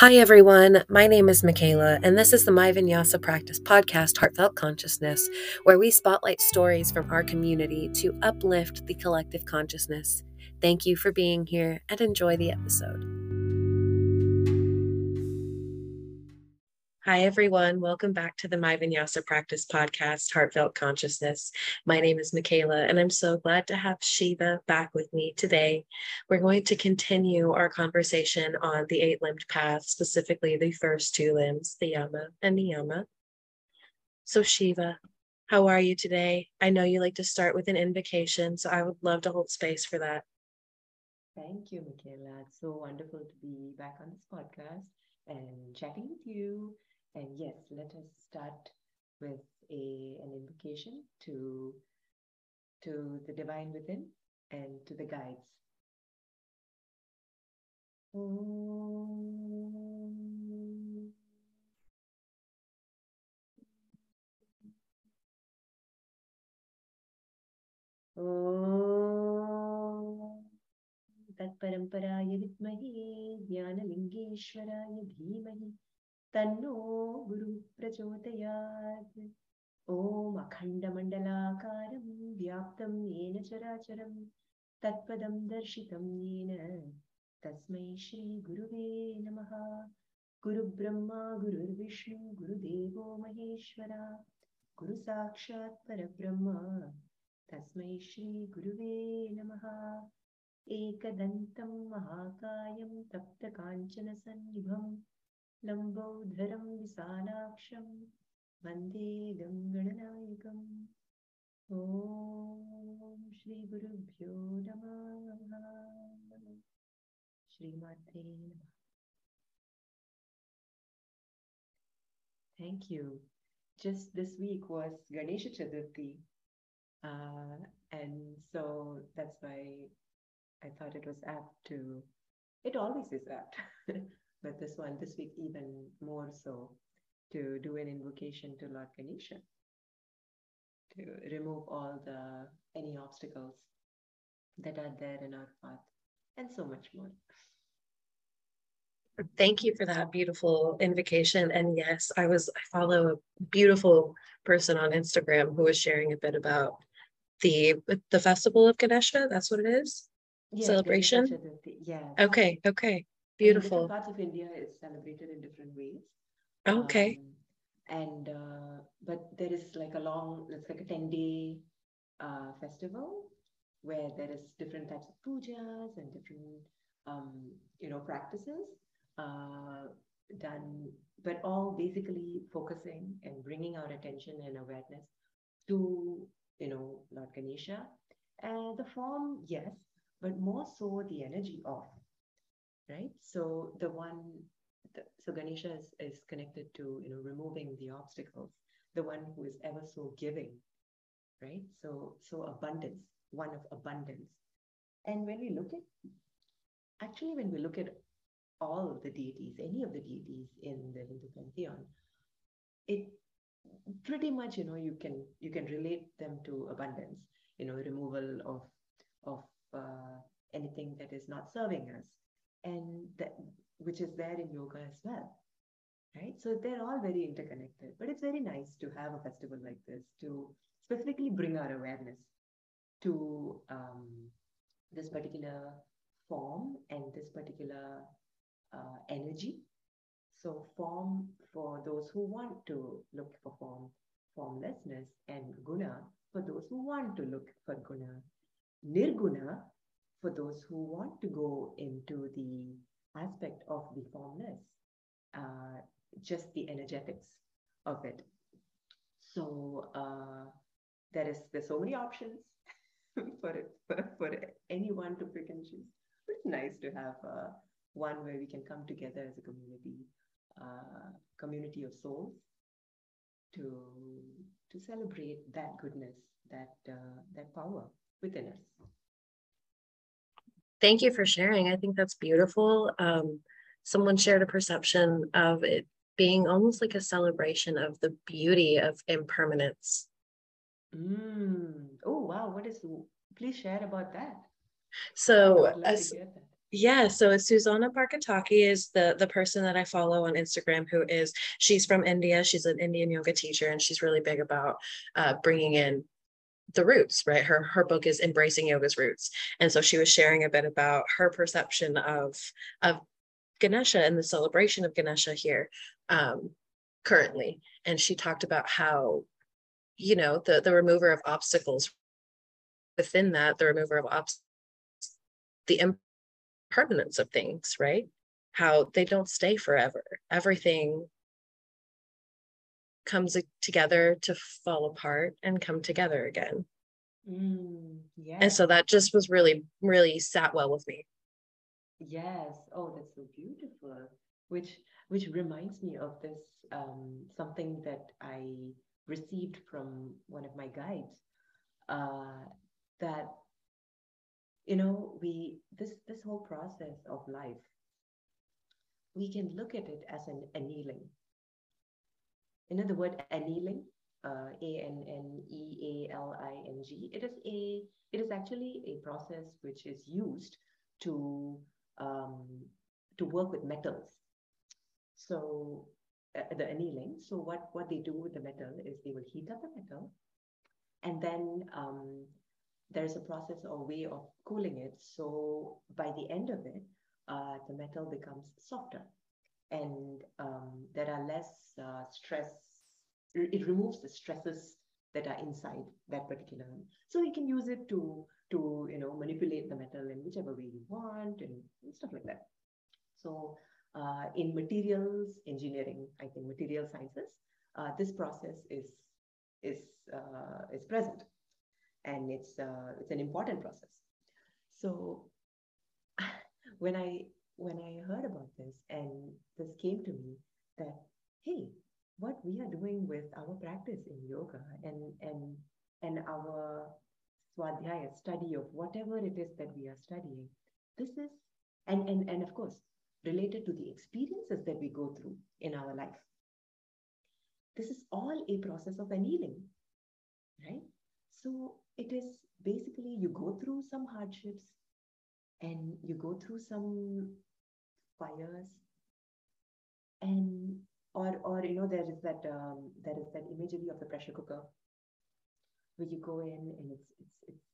Hi, everyone. My name is Michaela, and this is the My Vinyasa Practice podcast, Heartfelt Consciousness, where we spotlight stories from our community to uplift the collective consciousness. Thank you for being here and enjoy the episode. Hi, everyone. Welcome back to the My Vinyasa Practice podcast, Heartfelt Consciousness. My name is Michaela, and I'm so glad to have Shiva back with me today. We're going to continue our conversation on the eight limbed path, specifically the first two limbs, the Yama and Niyama. So, Shiva, how are you today? I know you like to start with an invocation, so I would love to hold space for that. Thank you, Michaela. It's so wonderful to be back on this podcast and chatting with you and yes, let us start with a, an invocation to, to the divine within and to the guides. तत्परम्पराय विद्महे, ज्ञानलिङ्गेश्वराय धीमहि, तन्नो गुरु प्रचोदयात्। ॐ अखण्डमण्डलाकारं व्याप्तं येन चराचरं, तत्पदं दर्शितं येन। तस्मै श्रीगुरुवे नमः। गुरुब्रह्मा, गुरुर्विष्णु, गुरुदेवो महेश्वरा, गुरुसाक्षात् परब्रह्म। तस्मै श्रीगुरुवे एकदन्तं महाकायं तप्तकाञ्चनसन्निभम् लम्बोधरं विशालाक्षं वन्दे गङ्गणनायकम् ॐ श्रीगुरुभ्यो नमः श्रीमात्रे नमः Thank you. Just this week was Ganesha Chaturthi. Uh, and so that's why I thought it was apt to, it always is apt but this one, this week, even more so, to do an invocation to Lord Ganesha to remove all the any obstacles that are there in our path, and so much more. Thank you for that beautiful invocation. And yes, I was I follow a beautiful person on Instagram who was sharing a bit about the the festival of Ganesha. That's what it is. Yes, Celebration. Yeah. Okay. Okay. Beautiful. parts of India, is celebrated in different ways. Okay. Um, and uh, but there is like a long, it's like a ten day uh, festival where there is different types of pujas and different um, you know practices uh, done, but all basically focusing and bringing our attention and awareness to you know Lord Ganesha. And the form, yes, but more so the energy of right? So the one, the, so Ganesha is, is connected to, you know, removing the obstacles, the one who is ever so giving, right? So, so abundance, one of abundance. And when we look at, actually, when we look at all the deities, any of the deities in the Hindu pantheon, it pretty much, you know, you can you can relate them to abundance, you know, removal of of uh, anything that is not serving us, and that which is there in yoga as well right? So they're all very interconnected but it's very nice to have a festival like this to specifically bring our awareness to um, this particular form and this particular uh, energy. So form for those who want to look for form formlessness and guna for those who want to look for guna nirguna for those who want to go into the aspect of the formless, uh, just the energetics of it. So uh, there is there's so many options for, it, for for anyone to pick and choose. It's nice to have uh, one where we can come together as a community, uh, community of souls, to to celebrate that goodness, that uh, that power within us. Thank you for sharing. I think that's beautiful. Um, someone shared a perception of it being almost like a celebration of the beauty of impermanence. Mm. Oh, wow. What is, please share about that. So, I would love as that. Yeah, so Susanna Barkataki is the the person that I follow on Instagram who is she's from India. She's an Indian yoga teacher and she's really big about uh, bringing in the roots, right? Her her book is Embracing Yoga's Roots. And so she was sharing a bit about her perception of of Ganesha and the celebration of Ganesha here um, currently. And she talked about how, you know, the the remover of obstacles within that, the remover of obstacles, the impermanence of things, right? How they don't stay forever. Everything comes together to fall apart and come together again. Mm, yeah. And so that just was really, really sat well with me. Yes. Oh, that's so beautiful. Which which reminds me of this um, something that I received from one of my guides. Uh, that you know we this this whole process of life we can look at it as an annealing you know the word annealing, uh, A N N E A L I N G. It is a it is actually a process which is used to um, to work with metals. So uh, the annealing. So what what they do with the metal is they will heat up the metal, and then um, there's a process or way of cooling it. So by the end of it, uh, the metal becomes softer and um, there are less stress. It removes the stresses that are inside that particular. So you can use it to to you know manipulate the metal in whichever way you want and, and stuff like that. So uh, in materials engineering, I think material sciences, uh, this process is is uh, is present, and it's uh, it's an important process. So when I when I heard about this and this came to me that, hey, what we are doing with our practice in yoga and and and our swadhyaya study of whatever it is that we are studying, this is and and and of course related to the experiences that we go through in our life. This is all a process of annealing, right? So it is basically you go through some hardships and you go through some fires and or or you know there is that um, there is that imagery of the pressure cooker where you go in and it's it's it's,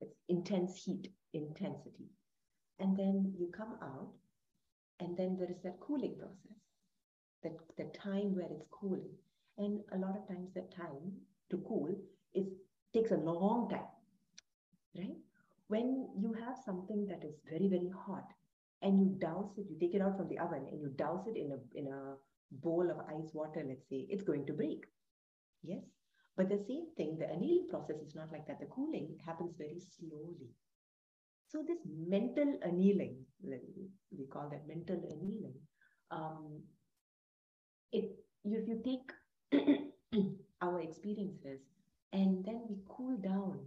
it's intense heat intensity. And then you come out and then there is that cooling process that the time where it's cooling. And a lot of times that time to cool is takes a long time right? When you have something that is very very hot and you douse it, you take it out from the oven and you douse it in a, in a bowl of ice water, let's say, it's going to break. Yes. But the same thing, the annealing process is not like that. The cooling happens very slowly. So this mental annealing, we call that mental annealing, um, it, if you take our experiences and then we cool down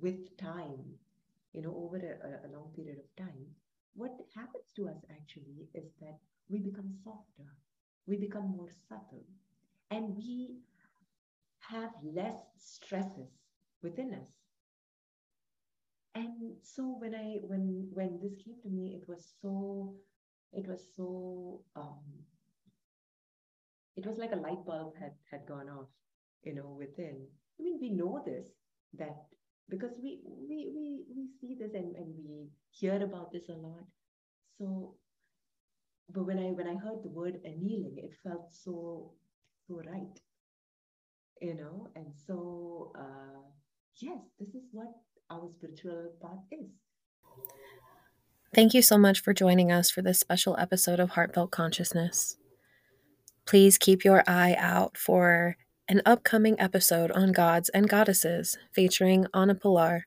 with time, you know, over a, a long period of time, what happens to us actually is that we become softer, we become more subtle, and we have less stresses within us. And so when I when when this came to me, it was so it was so um, it was like a light bulb had had gone off, you know, within. I mean, we know this that because we we we we see this and, and we hear about this a lot so but when i when i heard the word annealing it felt so so right you know? And so uh yes this is what our spiritual path is. Thank you so much for joining us for this special episode of Heartfelt Consciousness. Please keep your eye out for an upcoming episode on gods and goddesses featuring Anna Pilar,